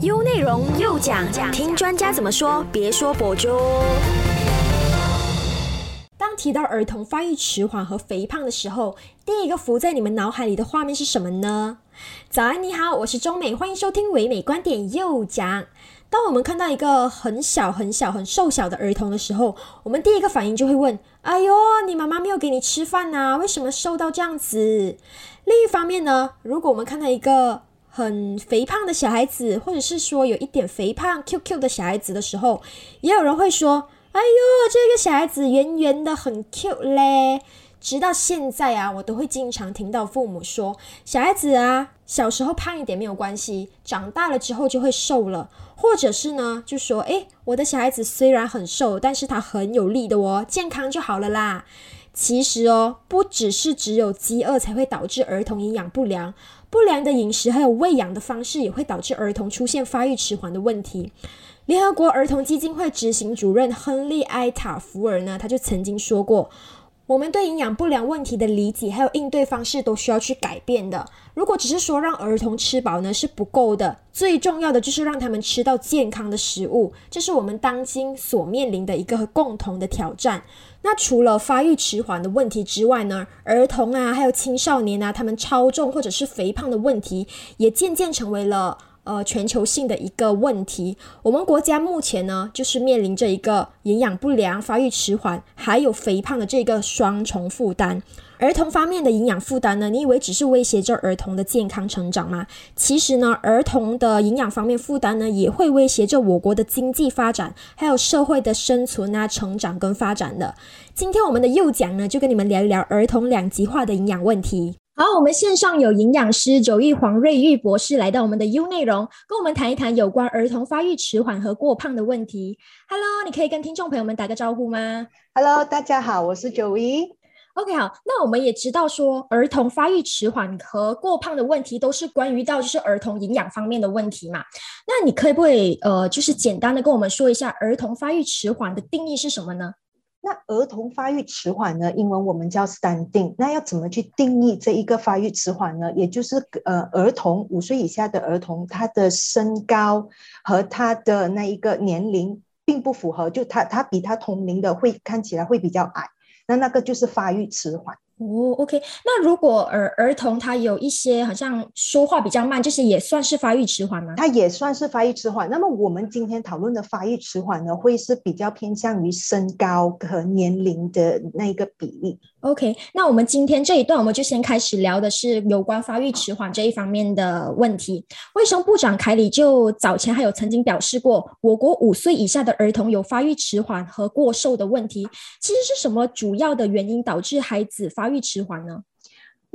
优内容又讲，听专家怎么说，别说博主。当提到儿童发育迟缓和肥胖的时候，第一个浮在你们脑海里的画面是什么呢？早安，你好，我是中美，欢迎收听唯美观点又讲。当我们看到一个很小很小很瘦小的儿童的时候，我们第一个反应就会问：哎呦，你妈妈没有给你吃饭呐？为什么瘦到这样子？另一方面呢，如果我们看到一个很肥胖的小孩子，或者是说有一点肥胖 QQ 的小孩子的时候，也有人会说：“哎呦，这个小孩子圆圆的很 Q 嘞。”直到现在啊，我都会经常听到父母说：“小孩子啊，小时候胖一点没有关系，长大了之后就会瘦了。”或者是呢，就说：“诶，我的小孩子虽然很瘦，但是他很有力的哦，健康就好了啦。”其实哦，不只是只有饥饿才会导致儿童营养不良。不良的饮食还有喂养的方式也会导致儿童出现发育迟缓的问题。联合国儿童基金会执行主任亨利·埃塔福尔呢，他就曾经说过：“我们对营养不良问题的理解还有应对方式都需要去改变的。如果只是说让儿童吃饱呢是不够的，最重要的就是让他们吃到健康的食物，这是我们当今所面临的一个共同的挑战。”那除了发育迟缓的问题之外呢，儿童啊，还有青少年啊，他们超重或者是肥胖的问题，也渐渐成为了呃全球性的一个问题。我们国家目前呢，就是面临着一个营养不良、发育迟缓，还有肥胖的这个双重负担。儿童方面的营养负担呢？你以为只是威胁着儿童的健康成长吗？其实呢，儿童的营养方面负担呢，也会威胁着我国的经济发展，还有社会的生存啊、成长跟发展的。今天我们的幼讲呢，就跟你们聊一聊儿童两极化的营养问题。好，我们线上有营养师九玉黄瑞玉博士来到我们的 U 内容，跟我们谈一谈有关儿童发育迟缓和过胖的问题。Hello，你可以跟听众朋友们打个招呼吗？Hello，大家好，我是九一。OK，好，那我们也知道说，儿童发育迟缓和过胖的问题都是关于到就是儿童营养方面的问题嘛。那你可不可以呃，就是简单的跟我们说一下儿童发育迟缓的定义是什么呢？那儿童发育迟缓呢，英文我们叫 standing。那要怎么去定义这一个发育迟缓呢？也就是呃，儿童五岁以下的儿童，他的身高和他的那一个年龄并不符合，就他他比他同龄的会看起来会比较矮。那那个就是发育迟缓哦，OK。那如果儿儿童他有一些好像说话比较慢，就是也算是发育迟缓吗？他也算是发育迟缓。那么我们今天讨论的发育迟缓呢，会是比较偏向于身高和年龄的那一个比例。OK，那我们今天这一段，我们就先开始聊的是有关发育迟缓这一方面的问题。卫生部长凯里就早前还有曾经表示过，我国五岁以下的儿童有发育迟缓和过瘦的问题。其实是什么主要的原因导致孩子发育迟缓呢？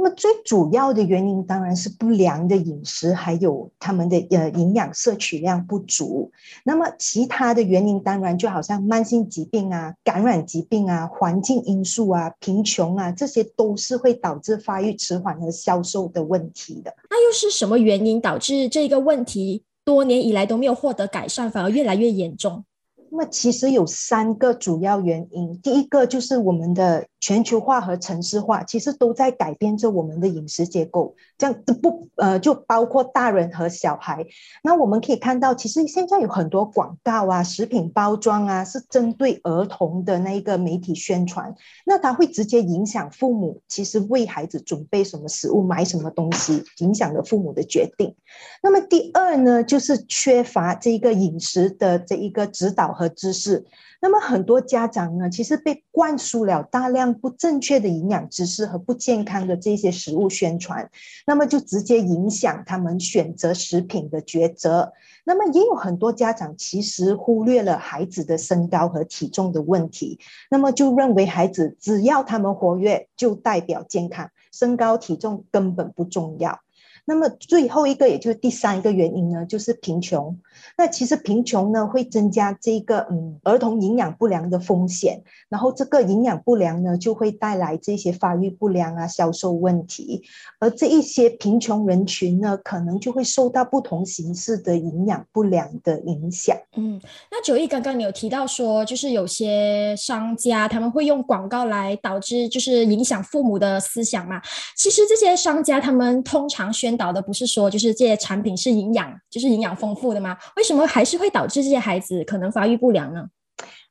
那么最主要的原因当然是不良的饮食，还有他们的呃营养摄取量不足。那么其他的原因当然就好像慢性疾病啊、感染疾病啊、环境因素啊、贫穷啊，这些都是会导致发育迟缓和消瘦的问题的。那又是什么原因导致这个问题多年以来都没有获得改善，反而越来越严重？那么其实有三个主要原因，第一个就是我们的全球化和城市化，其实都在改变着我们的饮食结构。这样不呃，就包括大人和小孩。那我们可以看到，其实现在有很多广告啊、食品包装啊，是针对儿童的那一个媒体宣传。那它会直接影响父母，其实为孩子准备什么食物、买什么东西，影响了父母的决定。那么第二呢，就是缺乏这一个饮食的这一个指导。和知识，那么很多家长呢，其实被灌输了大量不正确的营养知识和不健康的这些食物宣传，那么就直接影响他们选择食品的抉择。那么也有很多家长其实忽略了孩子的身高和体重的问题，那么就认为孩子只要他们活跃就代表健康，身高体重根本不重要。那么最后一个，也就是第三个原因呢，就是贫穷。那其实贫穷呢，会增加这个嗯儿童营养不良的风险。然后这个营养不良呢，就会带来这些发育不良啊、消瘦问题。而这一些贫穷人群呢，可能就会受到不同形式的营养不良的影响。嗯，那九亿刚刚你有提到说，就是有些商家他们会用广告来导致，就是影响父母的思想嘛。其实这些商家他们通常宣宣导的不是说就是这些产品是营养，就是营养丰富的吗？为什么还是会导致这些孩子可能发育不良呢？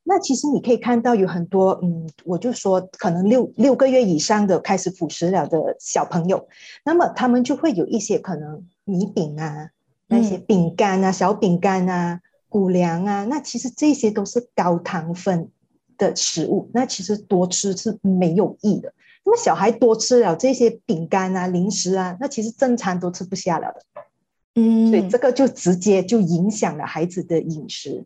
那其实你可以看到有很多，嗯，我就说可能六六个月以上的开始辅食了的小朋友，那么他们就会有一些可能米饼啊，那些饼干啊、小饼干啊、谷粮啊，那其实这些都是高糖分的食物，那其实多吃是没有益的。那么小孩多吃了这些饼干啊、零食啊，那其实正餐都吃不下了的。嗯，所以这个就直接就影响了孩子的饮食。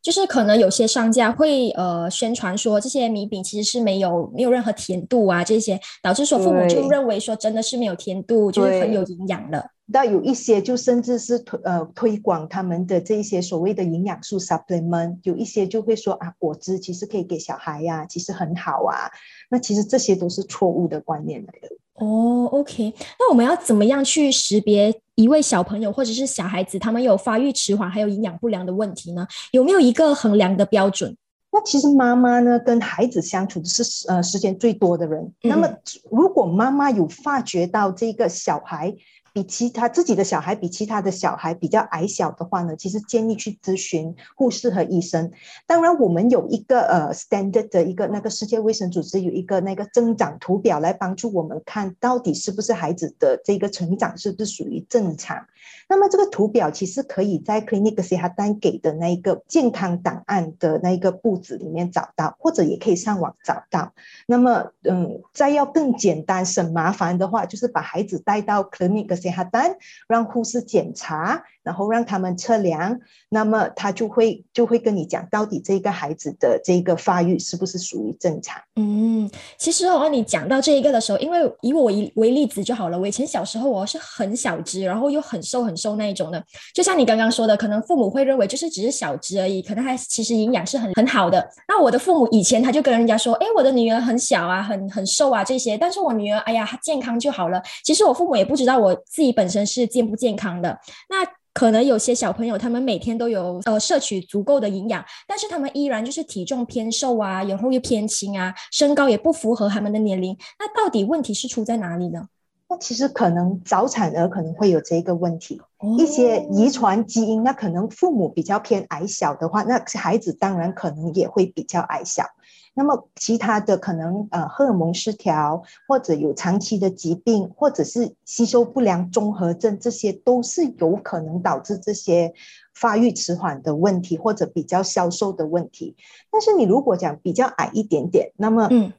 就是可能有些商家会呃宣传说这些米饼其实是没有没有任何甜度啊，这些导致说父母就认为说真的是没有甜度，就是很有营养的。那有一些就甚至是推呃推广他们的这一些所谓的营养素 supplement，有一些就会说啊果汁其实可以给小孩呀，其实很好啊。那其实这些都是错误的观念来的。哦，OK，那我们要怎么样去识别一位小朋友或者是小孩子他们有发育迟缓还有营养不良的问题呢？有没有一个衡量的标准？那其实妈妈呢跟孩子相处的是呃时间最多的人，那么如果妈妈有发觉到这个小孩。比其他自己的小孩比其他的小孩比较矮小的话呢，其实建议去咨询护士和医生。当然，我们有一个呃 standard 的一个那个世界卫生组织有一个那个增长图表来帮助我们看到底是不是孩子的这个成长是不是属于正常。那么这个图表其实可以在 Clinic C 哈丹给的那一个健康档案的那一个簿子里面找到，或者也可以上网找到。那么，嗯，再要更简单省麻烦的话，就是把孩子带到 Clinic 检查单，让护士检查。然后让他们测量，那么他就会就会跟你讲，到底这个孩子的这个发育是不是属于正常？嗯，其实哦，你讲到这一个的时候，因为以我以为例子就好了。我以前小时候我是很小只，然后又很瘦很瘦那一种的。就像你刚刚说的，可能父母会认为就是只是小只而已，可能还其实营养是很很好的。那我的父母以前他就跟人家说，哎，我的女儿很小啊，很很瘦啊这些，但是我女儿哎呀，她健康就好了。其实我父母也不知道我自己本身是健不健康的。那可能有些小朋友，他们每天都有呃摄取足够的营养，但是他们依然就是体重偏瘦啊，然后又偏轻啊，身高也不符合他们的年龄。那到底问题是出在哪里呢？那其实可能早产儿可能会有这个问题，一些遗传基因。那可能父母比较偏矮小的话，那孩子当然可能也会比较矮小。那么其他的可能呃荷尔蒙失调，或者有长期的疾病，或者是吸收不良综合症，这些都是有可能导致这些发育迟缓的问题，或者比较消瘦的问题。但是你如果讲比较矮一点点，那么嗯。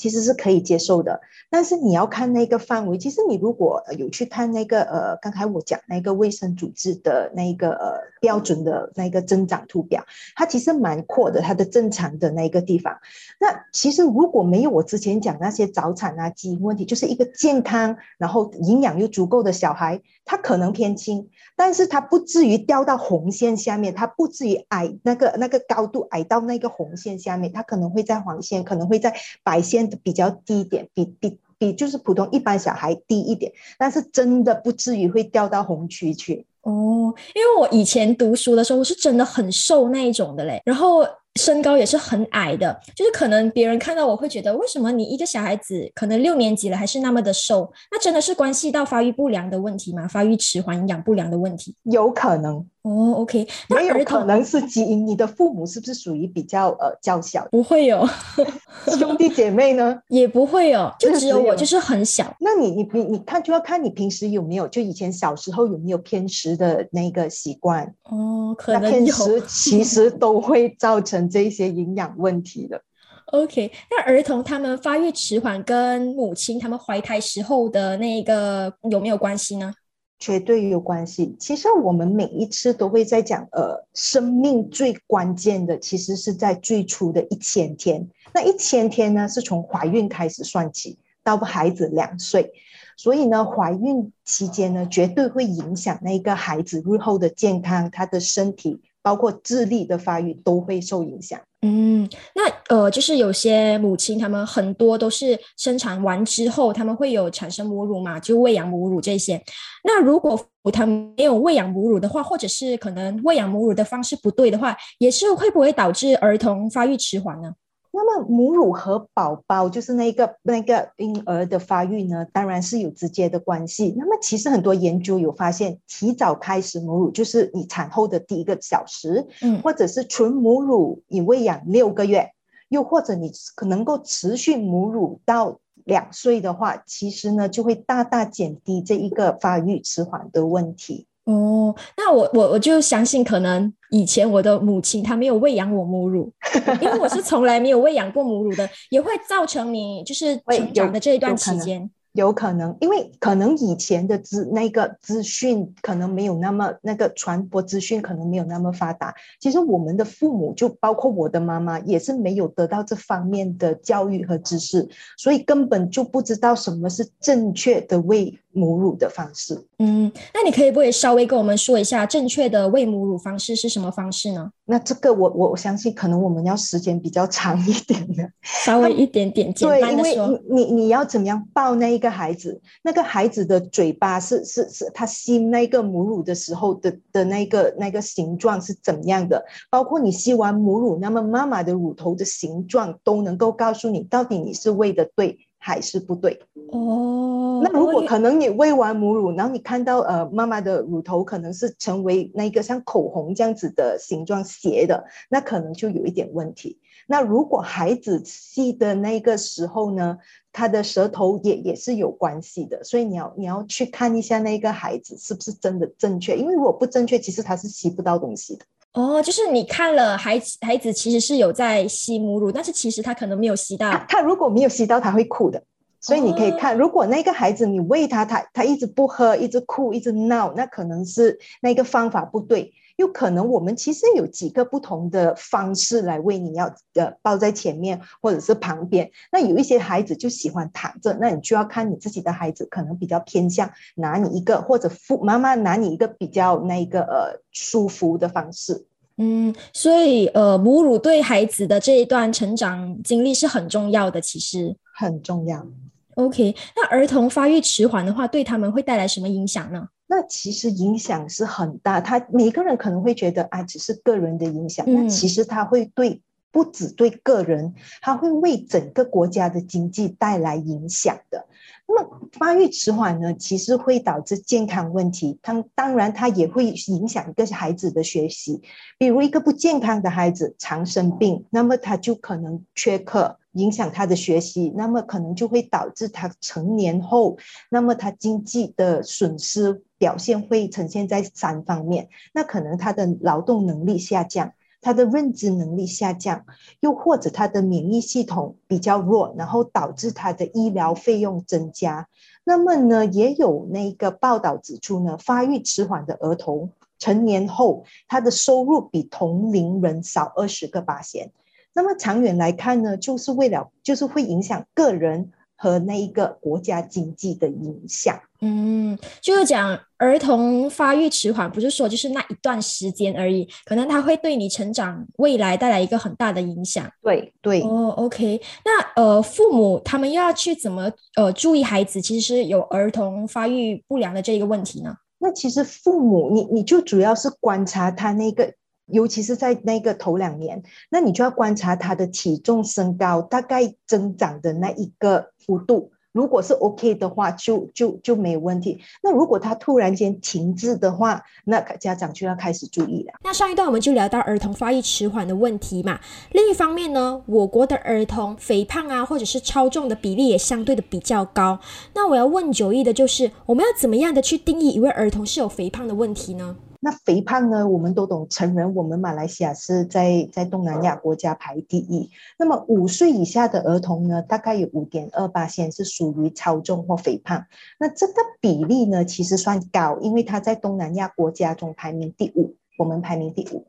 其实是可以接受的，但是你要看那个范围。其实你如果有去看那个呃，刚才我讲那个卫生组织的那个呃标准的那个增长图表，它其实蛮阔的，它的正常的那个地方。那其实如果没有我之前讲那些早产啊基因问题，就是一个健康然后营养又足够的小孩，他可能偏轻，但是他不至于掉到红线下面，他不至于矮那个那个高度矮到那个红线下面，他可能会在黄线，可能会在白线。比较低一点，比比比就是普通一般小孩低一点，但是真的不至于会掉到红区去哦。因为我以前读书的时候，我是真的很瘦那一种的嘞，然后身高也是很矮的，就是可能别人看到我会觉得，为什么你一个小孩子可能六年级了还是那么的瘦？那真的是关系到发育不良的问题吗？发育迟缓、营养不良的问题？有可能。哦，OK，没有可能是基因。你的父母是不是属于比较呃娇小？不会有，兄弟姐妹呢？也不会有，就只有我，就是很小。那你你你你看就要看你平时有没有，就以前小时候有没有偏食的那个习惯哦，可能偏食其实都会造成这些营养问题的。OK，那儿童他们发育迟缓跟母亲他们怀胎时候的那个有没有关系呢？绝对有关系。其实我们每一次都会在讲，呃，生命最关键的其实是在最初的一千天。那一千天呢，是从怀孕开始算起，到孩子两岁。所以呢，怀孕期间呢，绝对会影响那个孩子日后的健康，他的身体。包括智力的发育都会受影响。嗯，那呃，就是有些母亲，他们很多都是生产完之后，他们会有产生母乳嘛，就喂养母乳这些。那如果他们没有喂养母乳的话，或者是可能喂养母乳的方式不对的话，也是会不会导致儿童发育迟缓呢？那么母乳和宝宝就是那个那个婴儿的发育呢，当然是有直接的关系。那么其实很多研究有发现，提早开始母乳，就是你产后的第一个小时，嗯或者是纯母乳，你喂养六个月，又或者你可能够持续母乳到两岁的话，其实呢就会大大减低这一个发育迟缓的问题。哦，那我我我就相信，可能以前我的母亲她没有喂养我母乳，因为我是从来没有喂养过母乳的，也会造成你就是成长的这一段期间。有可能，因为可能以前的资那个资讯可能没有那么那个传播资讯可能没有那么发达。其实我们的父母，就包括我的妈妈，也是没有得到这方面的教育和知识，所以根本就不知道什么是正确的喂母乳的方式。嗯，那你可以不可以稍微跟我们说一下正确的喂母乳方式是什么方式呢？那这个我我我相信可能我们要时间比较长一点的，稍微一点点简对，因为单的说。你你你要怎么样抱那一一个孩子？那个孩子的嘴巴是是是，他吸那个母乳的时候的的那个那个形状是怎么样的？包括你吸完母乳，那么妈妈的乳头的形状都能够告诉你，到底你是喂的对还是不对。哦，那如果可能你喂完母乳，然后你看到呃妈妈的乳头可能是成为那个像口红这样子的形状斜的，那可能就有一点问题。那如果孩子吸的那个时候呢，他的舌头也也是有关系的，所以你要你要去看一下那个孩子是不是真的正确，因为如果不正确，其实他是吸不到东西的。哦，就是你看了孩子孩子其实是有在吸母乳，但是其实他可能没有吸到。他他如果没有吸到，他会哭的。所以你可以看，如果那个孩子你喂他，他他一直不喝，一直哭，一直闹，那可能是那个方法不对。有可能我们其实有几个不同的方式来为你要呃抱在前面或者是旁边。那有一些孩子就喜欢躺着，那你就要看你自己的孩子可能比较偏向拿你一个，或者父妈妈拿你一个比较那个呃舒服的方式。嗯，所以呃，母乳对孩子的这一段成长经历是很重要的。其实很重要。，OK，那儿童发育迟缓的话，对他们会带来什么影响呢？那其实影响是很大，他每个人可能会觉得啊，只是个人的影响，那嗯其实他会对不只对个人，他会为整个国家的经济带来影响的。那么发育迟缓呢，其实会导致健康问题，当当然它也会影响一个孩子的学习。比如一个不健康的孩子常生病，那么他就可能缺课，影响他的学习，那么可能就会导致他成年后，那么他经济的损失表现会呈现在三方面。那可能他的劳动能力下降，他的认知能力下降，又或者他的免疫系统比较弱，然后导致他的医疗费用增加。那么呢，也有那个报道指出呢，发育迟缓的儿童成年后，他的收入比同龄人少二十个八千。那么长远来看呢，就是为了就是会影响个人和那一个国家经济的影响。嗯，就是讲儿童发育迟缓，不是说就是那一段时间而已，可能它会对你成长未来带来一个很大的影响。对对，哦，OK，那呃，父母他们又要去怎么呃注意孩子其实是有儿童发育不良的这个问题呢？那其实父母你你就主要是观察他那个。尤其是在那个头两年，那你就要观察他的体重、身高大概增长的那一个幅度。如果是 OK 的话，就就就没问题。那如果他突然间停滞的话，那家长就要开始注意了。那上一段我们就聊到儿童发育迟缓的问题嘛。另一方面呢，我国的儿童肥胖啊，或者是超重的比例也相对的比较高。那我要问九一的就是，我们要怎么样的去定义一位儿童是有肥胖的问题呢？那肥胖呢？我们都懂，成人我们马来西亚是在在东南亚国家排第一。那么五岁以下的儿童呢，大概有五点二八线是属于超重或肥胖。那这个比例呢，其实算高，因为它在东南亚国家中排名第五，我们排名第五。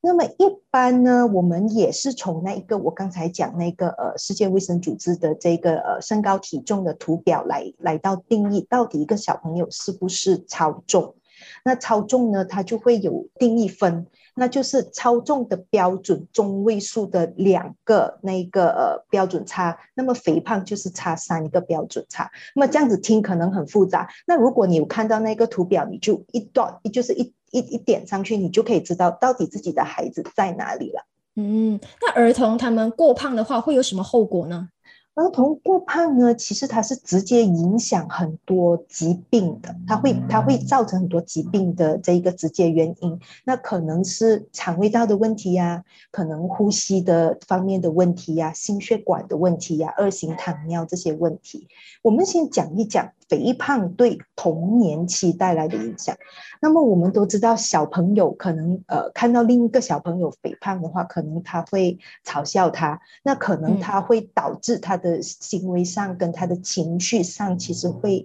那么一般呢，我们也是从那一个我刚才讲那个呃世界卫生组织的这个呃身高体重的图表来来到定义，到底一个小朋友是不是超重。那超重呢，它就会有定义分，那就是超重的标准中位数的两个那个呃标准差，那么肥胖就是差三个标准差。那么这样子听可能很复杂，那如果你有看到那个图表，你就一段就是一一一点上去，你就可以知道到底自己的孩子在哪里了。嗯，那儿童他们过胖的话会有什么后果呢？儿童过胖呢，其实它是直接影响很多疾病的，它会它会造成很多疾病的这一个直接原因。那可能是肠胃道的问题呀，可能呼吸的方面的问题呀，心血管的问题呀，二型糖尿这些问题。我们先讲一讲肥胖对童年期带来的影响。那么我们都知道，小朋友可能呃看到另一个小朋友肥胖的话，可能他会嘲笑他，那可能他会导致他。的行为上跟他的情绪上，其实会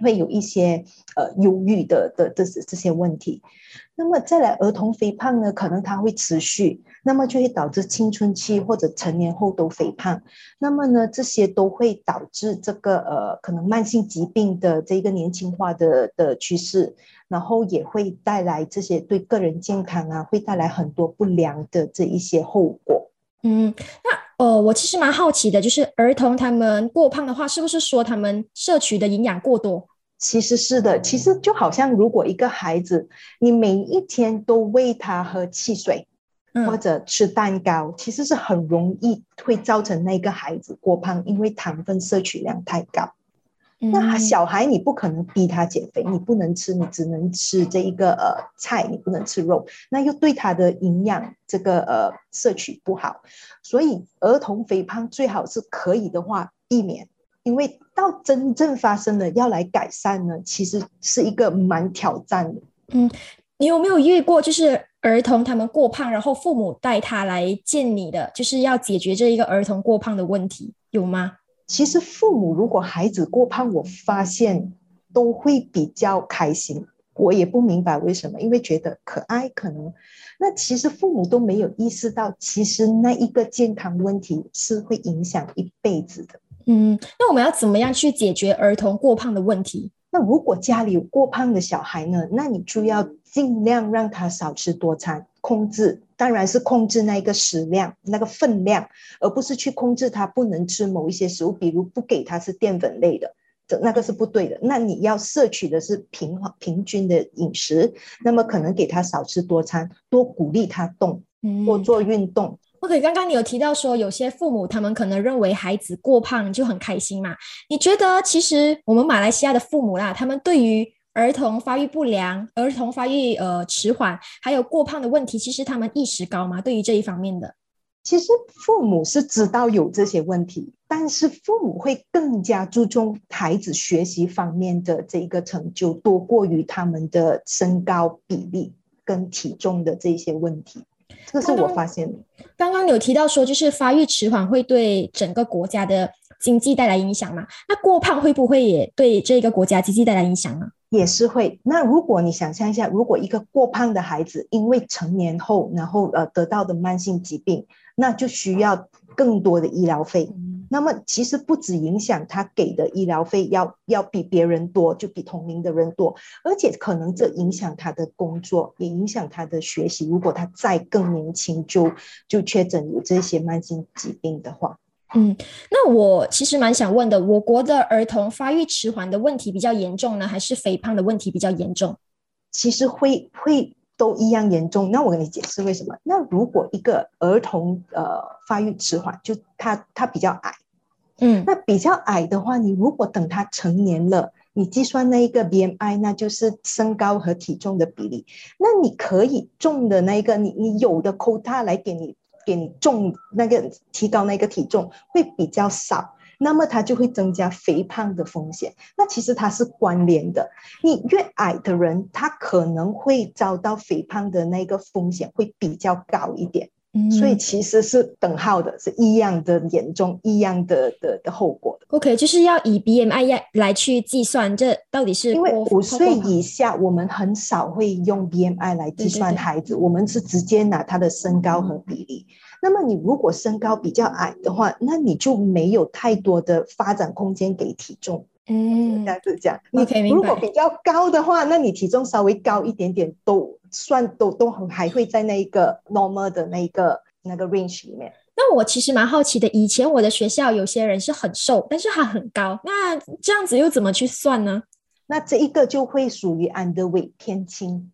会有一些呃忧郁的的这这些问题。那么再来，儿童肥胖呢，可能它会持续，那么就会导致青春期或者成年后都肥胖。那么呢，这些都会导致这个呃可能慢性疾病的这一个年轻化的的趋势，然后也会带来这些对个人健康啊，会带来很多不良的这一些后果。嗯，那。哦，我其实蛮好奇的，就是儿童他们过胖的话，是不是说他们摄取的营养过多？其实是的，其实就好像如果一个孩子，你每一天都喂他喝汽水，或者吃蛋糕，其实是很容易会造成那个孩子过胖，因为糖分摄取量太高。那小孩你不可能逼他减肥，你不能吃，你只能吃这一个呃菜，你不能吃肉，那又对他的营养这个呃摄取不好，所以儿童肥胖最好是可以的话避免，因为到真正发生了要来改善呢，其实是一个蛮挑战的。嗯，你有没有遇过就是儿童他们过胖，然后父母带他来见你的，就是要解决这一个儿童过胖的问题，有吗？其实父母如果孩子过胖，我发现都会比较开心。我也不明白为什么，因为觉得可爱，可能那其实父母都没有意识到，其实那一个健康问题是会影响一辈子的。嗯，那我们要怎么样去解决儿童过胖的问题？那如果家里有过胖的小孩呢？那你就要尽量让他少吃多餐，控制。当然是控制那个食量、那个分量，而不是去控制他不能吃某一些食物，比如不给他是淀粉类的，这那个是不对的。那你要摄取的是平平均的饮食，那么可能给他少吃多餐，多鼓励他动，多做运动。OK，刚刚你有提到说，有些父母他们可能认为孩子过胖就很开心嘛？你觉得其实我们马来西亚的父母啦，他们对于儿童发育不良、儿童发育呃迟缓，还有过胖的问题，其实他们意识高吗？对于这一方面的，其实父母是知道有这些问题，但是父母会更加注重孩子学习方面的这一个成就，多过于他们的身高比例跟体重的这些问题。这是我发现的。刚刚有提到说，就是发育迟缓会对整个国家的经济带来影响嘛？那过胖会不会也对这个国家经济带来影响呢？也是会。那如果你想象一下，如果一个过胖的孩子因为成年后，然后呃得到的慢性疾病，那就需要更多的医疗费。那么其实不止影响他给的医疗费要要比别人多，就比同龄的人多，而且可能这影响他的工作，也影响他的学习。如果他再更年轻就就确诊有这些慢性疾病的话。嗯，那我其实蛮想问的，我国的儿童发育迟缓的问题比较严重呢，还是肥胖的问题比较严重？其实会会都一样严重。那我跟你解释为什么？那如果一个儿童呃发育迟缓，就他他比较矮，嗯，那比较矮的话，你如果等他成年了，你计算那一个 BMI，那就是身高和体重的比例，那你可以重的那一个你你有的 quota 来给你。给你重那个提高那个体重会比较少，那么它就会增加肥胖的风险。那其实它是关联的，你越矮的人，他可能会遭到肥胖的那个风险会比较高一点。所以其实是等号的，是一样的严重，一样的的的后果的。OK，就是要以 BMI 来去计算，这到底是因为五岁以下，我们很少会用 BMI 来计算孩子，我们是直接拿他的身高和比例。那么你如果身高比较矮的话，那你就没有太多的发展空间给体重。嗯，这样子讲。你如果比较高的话，那你体重稍微高一点点都。算都都很还会在那一个 normal 的那一个那个 range 里面。那我其实蛮好奇的，以前我的学校有些人是很瘦，但是他很高，那这样子又怎么去算呢？那这一个就会属于 underweight 偏轻。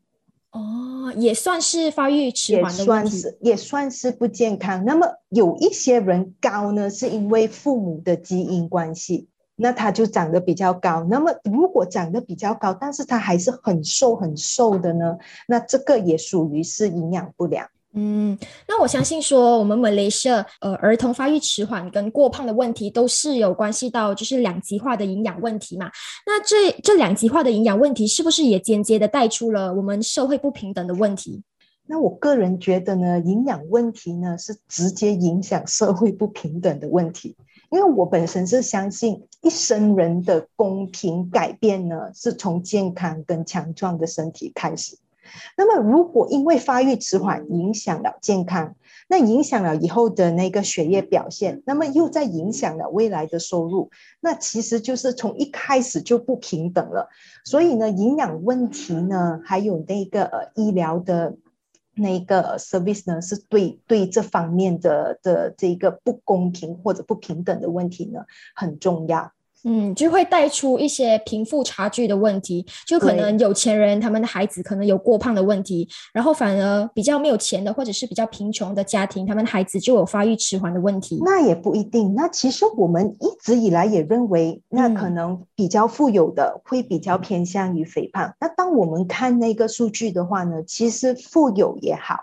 哦，也算是发育迟缓的算是，也算是不健康。那么有一些人高呢，是因为父母的基因关系，那他就长得比较高。那么如果长得比较高，但是他还是很瘦很瘦的呢，那这个也属于是营养不良。嗯，那我相信说，我们马来西亚呃儿童发育迟缓跟过胖的问题都是有关系到就是两极化的营养问题嘛。那这这两极化的营养问题，是不是也间接的带出了我们社会不平等的问题？那我个人觉得呢，营养问题呢是直接影响社会不平等的问题，因为我本身是相信一生人的公平改变呢，是从健康跟强壮的身体开始。那么，如果因为发育迟缓影响了健康，那影响了以后的那个血液表现，那么又在影响了未来的收入，那其实就是从一开始就不平等了。所以呢，营养问题呢，还有那个呃医疗的那个 service 呢，是对对这方面的的这一个不公平或者不平等的问题呢，很重要。嗯，就会带出一些贫富差距的问题，就可能有钱人他们的孩子可能有过胖的问题，然后反而比较没有钱的或者是比较贫穷的家庭，他们的孩子就有发育迟缓的问题。那也不一定。那其实我们一直以来也认为，那可能比较富有的会比较偏向于肥胖。那当我们看那个数据的话呢，其实富有也好，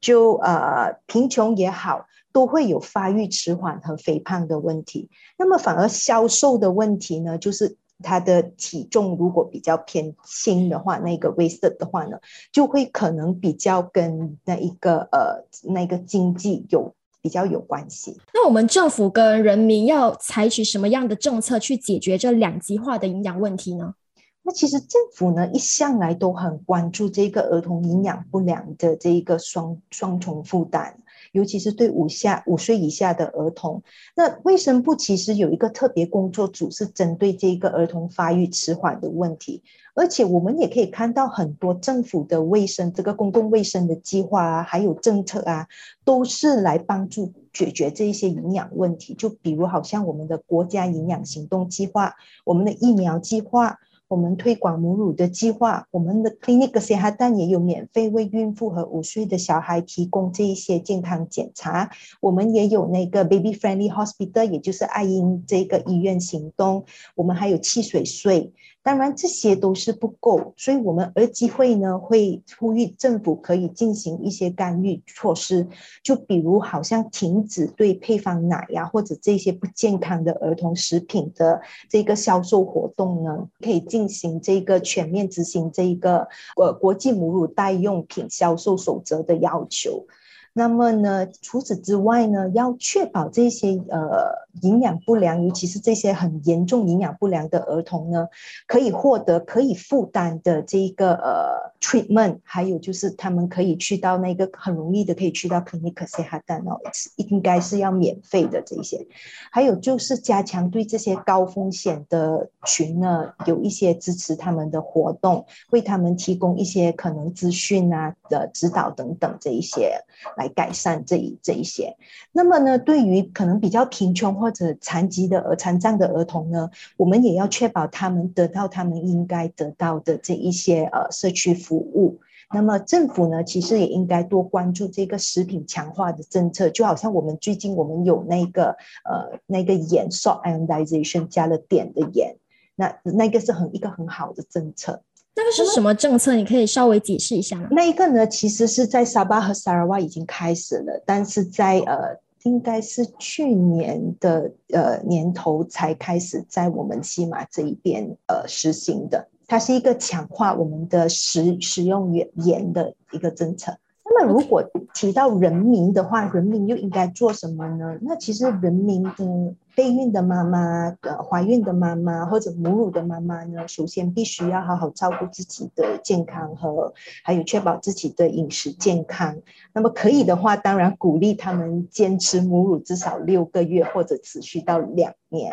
就呃贫穷也好。都会有发育迟缓和肥胖的问题，那么反而消瘦的问题呢，就是他的体重如果比较偏轻的话，那个 waist 的话呢，就会可能比较跟那一个呃那个经济有比较有关系。那我们政府跟人民要采取什么样的政策去解决这两极化的营养问题呢？那其实政府呢一向来都很关注这个儿童营养不良的这一个双双重负担。尤其是对五下五岁以下的儿童，那卫生部其实有一个特别工作组，是针对这个儿童发育迟缓的问题。而且我们也可以看到很多政府的卫生这个公共卫生的计划啊，还有政策啊，都是来帮助解决这一些营养问题。就比如好像我们的国家营养行动计划，我们的疫苗计划。我们推广母乳的计划，我们的 Clinic Kesehatan 也有免费为孕妇和五岁的小孩提供这一些健康检查。我们也有那个 Baby Friendly Hospital，也就是爱婴这个医院行动。我们还有汽水税。当然，这些都是不够，所以我们儿基会呢会呼吁政府可以进行一些干预措施，就比如好像停止对配方奶呀或者这些不健康的儿童食品的这个销售活动呢，可以进行这个全面执行这一个呃国际母乳代用品销售守则的要求。那么呢，除此之外呢，要确保这些呃营养不良，尤其是这些很严重营养不良的儿童呢，可以获得可以负担的这一个呃 treatment，还有就是他们可以去到那个很容易的可以去到 clinic see 哈丹哦，应该是要免费的这些，还有就是加强对这些高风险的群呢，有一些支持他们的活动，为他们提供一些可能资讯啊的指导等等这一些。来改善这一这一些，那么呢，对于可能比较贫穷或者残疾的儿残障的儿童呢，我们也要确保他们得到他们应该得到的这一些呃社区服务。那么政府呢，其实也应该多关注这个食品强化的政策，就好像我们最近我们有那个呃那个盐 salt ionization 加了碘的盐，那那个是很一个很好的政策。那个是什么政策？你可以稍微解释一下吗？那一个呢，其实是在沙巴和沙拉瓦已经开始了，但是在呃，应该是去年的呃年头才开始在我们西马这一边呃实行的。它是一个强化我们的食食用盐盐的一个政策。那么如果提到人民的话，人民又应该做什么呢？那其实人民的。备孕的妈妈、呃，怀孕的妈妈或者母乳的妈妈呢，首先必须要好好照顾自己的健康和还有确保自己的饮食健康。那么可以的话，当然鼓励他们坚持母乳至少六个月或者持续到两年。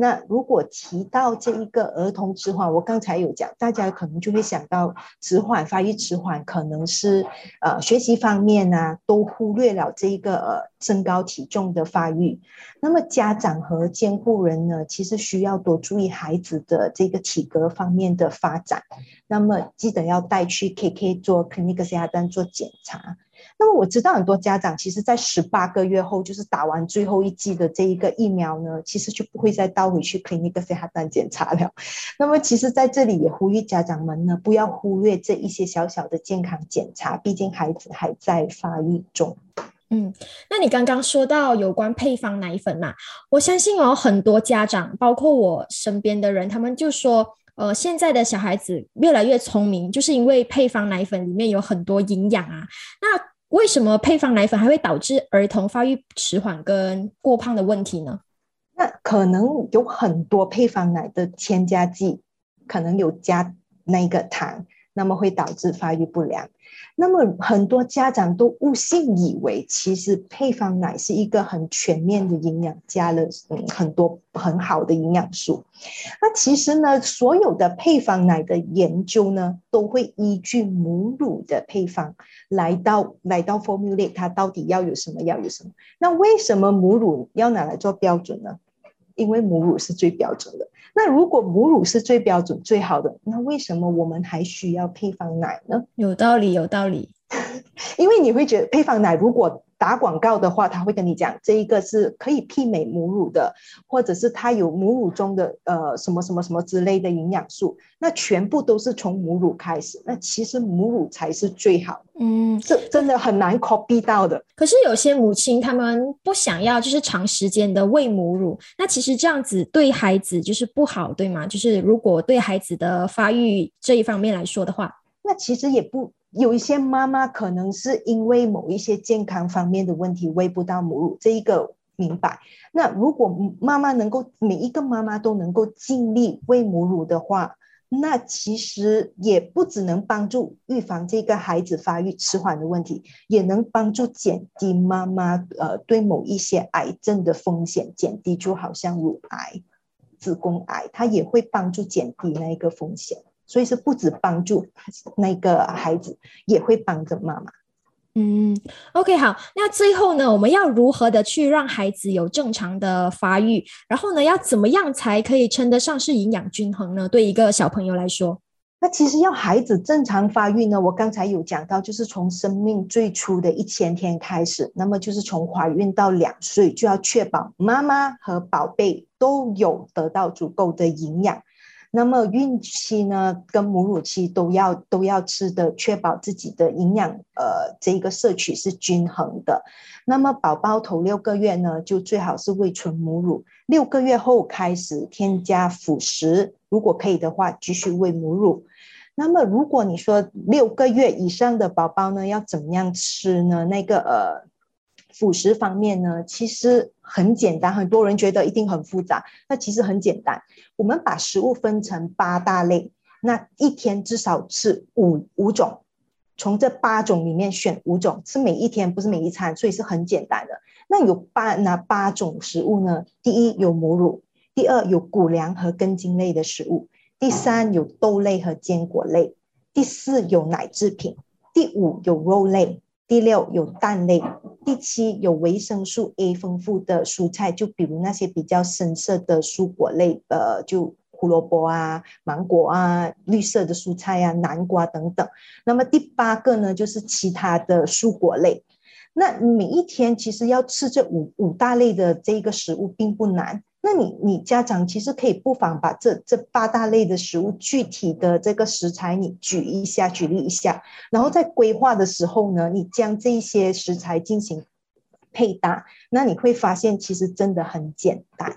那如果提到这一个儿童迟缓，我刚才有讲，大家可能就会想到迟缓、发育迟缓，可能是呃学习方面呢都忽略了这一个呃身高体重的发育。那么家长和监护人呢，其实需要多注意孩子的这个体格方面的发展。那么记得要带去 KK 做 clinic 下单做检查。那么我知道很多家长其实，在十八个月后，就是打完最后一剂的这一个疫苗呢，其实就不会再倒回去 clinic 下单检查了。那么其实在这里也呼吁家长们呢，不要忽略这一些小小的健康检查，毕竟孩子还在发育中。嗯，那你刚刚说到有关配方奶粉嘛，我相信哦，很多家长，包括我身边的人，他们就说。呃，现在的小孩子越来越聪明，就是因为配方奶粉里面有很多营养啊。那为什么配方奶粉还会导致儿童发育迟缓跟过胖的问题呢？那可能有很多配方奶的添加剂，可能有加那个糖，那么会导致发育不良。那么很多家长都误信以为，其实配方奶是一个很全面的营养，加了嗯很多很好的营养素。那其实呢，所有的配方奶的研究呢，都会依据母乳的配方来到来到 formulate 它到底要有什么，要有什么。那为什么母乳要拿来做标准呢？因为母乳是最标准的。那如果母乳是最标准、最好的，那为什么我们还需要配方奶呢？有道理，有道理。因为你会觉得配方奶如果。打广告的话，他会跟你讲这一个是可以媲美母乳的，或者是它有母乳中的呃什么什么什么之类的营养素，那全部都是从母乳开始。那其实母乳才是最好，嗯，这真的很难 copy 到的。可是有些母亲他们不想要，就是长时间的喂母乳，那其实这样子对孩子就是不好，对吗？就是如果对孩子的发育这一方面来说的话，那其实也不。有一些妈妈可能是因为某一些健康方面的问题喂不到母乳，这一个明白。那如果妈妈能够每一个妈妈都能够尽力喂母乳的话，那其实也不只能帮助预防这个孩子发育迟缓的问题，也能帮助减低妈妈呃对某一些癌症的风险减低，就好像乳癌、子宫癌，它也会帮助减低那一个风险。所以是不止帮助那个孩子，也会帮着妈妈。嗯，OK，好。那最后呢，我们要如何的去让孩子有正常的发育？然后呢，要怎么样才可以称得上是营养均衡呢？对一个小朋友来说，那其实要孩子正常发育呢，我刚才有讲到，就是从生命最初的一千天开始，那么就是从怀孕到两岁，就要确保妈妈和宝贝都有得到足够的营养。那么孕期呢，跟母乳期都要都要吃的，确保自己的营养，呃，这个摄取是均衡的。那么宝宝头六个月呢，就最好是喂纯母乳，六个月后开始添加辅食，如果可以的话，继续喂母乳。那么如果你说六个月以上的宝宝呢，要怎么样吃呢？那个呃。辅食方面呢，其实很简单，很多人觉得一定很复杂，那其实很简单。我们把食物分成八大类，那一天至少吃五五种，从这八种里面选五种，吃每一天不是每一餐，所以是很简单的。那有八哪八种食物呢？第一有母乳，第二有谷粮和根茎类的食物，第三有豆类和坚果类，第四有奶制品，第五有肉类。第六有蛋类，第七有维生素 A 丰富的蔬菜，就比如那些比较深色的蔬果类，呃，就胡萝卜啊、芒果啊、绿色的蔬菜啊、南瓜等等。那么第八个呢，就是其他的蔬果类。那每一天其实要吃这五五大类的这个食物并不难。那你你家长其实可以不妨把这这八大类的食物具体的这个食材你举一下举例一下，然后在规划的时候呢，你将这些食材进行配搭，那你会发现其实真的很简单。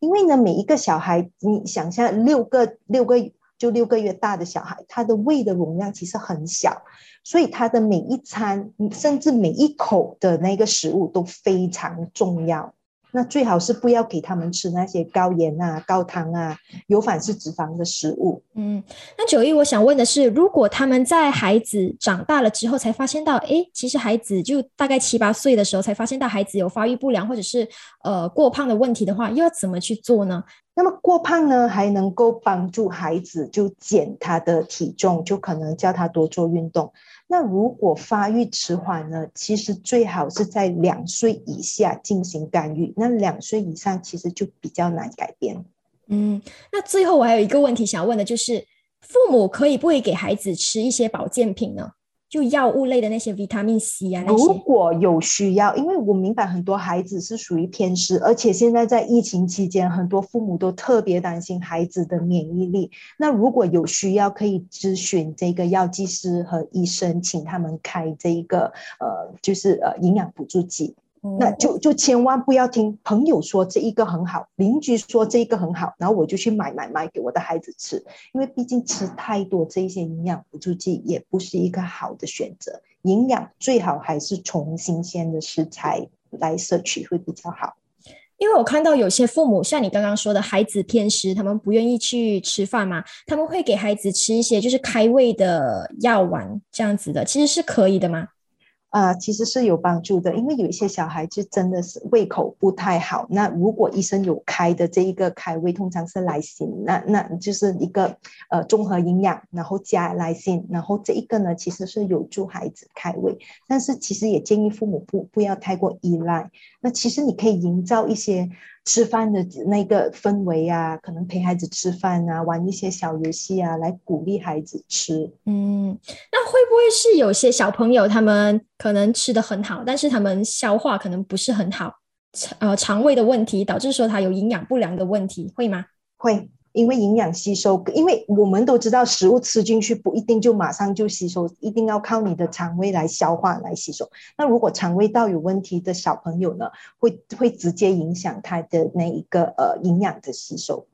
因为呢，每一个小孩，你想象六个六个就六个月大的小孩，他的胃的容量其实很小，所以他的每一餐甚至每一口的那个食物都非常重要。那最好是不要给他们吃那些高盐啊、高糖啊、有反式脂肪的食物。嗯，那九一，我想问的是，如果他们在孩子长大了之后才发现到，哎，其实孩子就大概七八岁的时候才发现到孩子有发育不良或者是呃过胖的问题的话，又要怎么去做呢？那么过胖呢，还能够帮助孩子就减他的体重，就可能叫他多做运动。那如果发育迟缓呢，其实最好是在两岁以下进行干预。那两岁以上其实就比较难改变。嗯，那最后我还有一个问题想问的就是，父母可以不可以给孩子吃一些保健品呢？就药物类的那些维他命 C 啊，如果有需要，因为我明白很多孩子是属于偏食，而且现在在疫情期间，很多父母都特别担心孩子的免疫力。那如果有需要，可以咨询这个药剂师和医生，请他们开这一个呃，就是呃营养补助剂。那就就千万不要听朋友说这一个很好，邻居说这一个很好，然后我就去买买买给我的孩子吃，因为毕竟吃太多这一些营养辅助剂也不是一个好的选择。营养最好还是从新鲜的食材来摄取会比较好。因为我看到有些父母像你刚刚说的孩子偏食，他们不愿意去吃饭嘛，他们会给孩子吃一些就是开胃的药丸这样子的，其实是可以的吗？啊，其实是有帮助的，因为有一些小孩就真的是胃口不太好。那如果医生有开的这一个开胃，通常是来信，那那就是一个呃综合营养，然后加来信，然后这一个呢其实是有助孩子开胃。但是其实也建议父母不不要太过依赖。那其实你可以营造一些。吃饭的那个氛围啊，可能陪孩子吃饭啊，玩一些小游戏啊，来鼓励孩子吃。嗯，那会不会是有些小朋友他们可能吃的很好，但是他们消化可能不是很好，呃，肠胃的问题导致说他有营养不良的问题，会吗？会。因为营养吸收，因为我们都知道食物吃进去不一定就马上就吸收，一定要靠你的肠胃来消化来吸收。那如果肠胃道有问题的小朋友呢，会会直接影响他的那一个呃营养的吸收。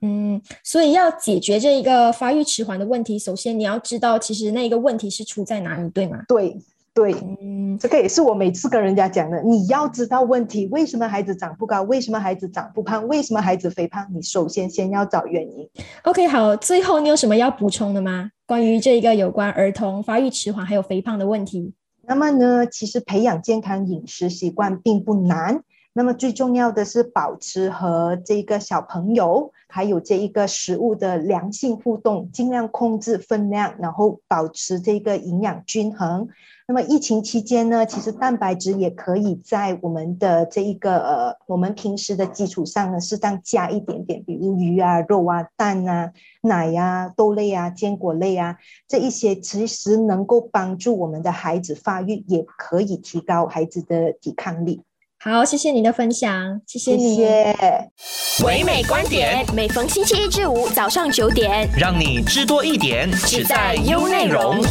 嗯，所以要解决这一个发育迟缓的问题，首先你要知道其实那个问题是出在哪里，对吗？对。对，嗯，这个也是我每次跟人家讲的。你要知道问题，为什么孩子长不高？为什么孩子长不胖？为什么孩子肥胖？你首先先要找原因。OK，好，最后你有什么要补充的吗？关于这个有关儿童发育迟缓还有肥胖的问题？那么呢，其实培养健康饮食习惯并不难。那么最重要的是保持和这个小朋友还有这一个食物的良性互动，尽量控制分量，然后保持这个营养均衡。那么疫情期间呢，其实蛋白质也可以在我们的这一个呃，我们平时的基础上呢，适当加一点点，比如鱼啊、肉啊、蛋啊、奶呀、豆类啊、坚果类啊，这一些其实能够帮助我们的孩子发育，也可以提高孩子的抵抗力。好，谢谢你的分享，谢谢你。唯美观点，每逢星期一至五早上九点，让你知多一点，只在优内容。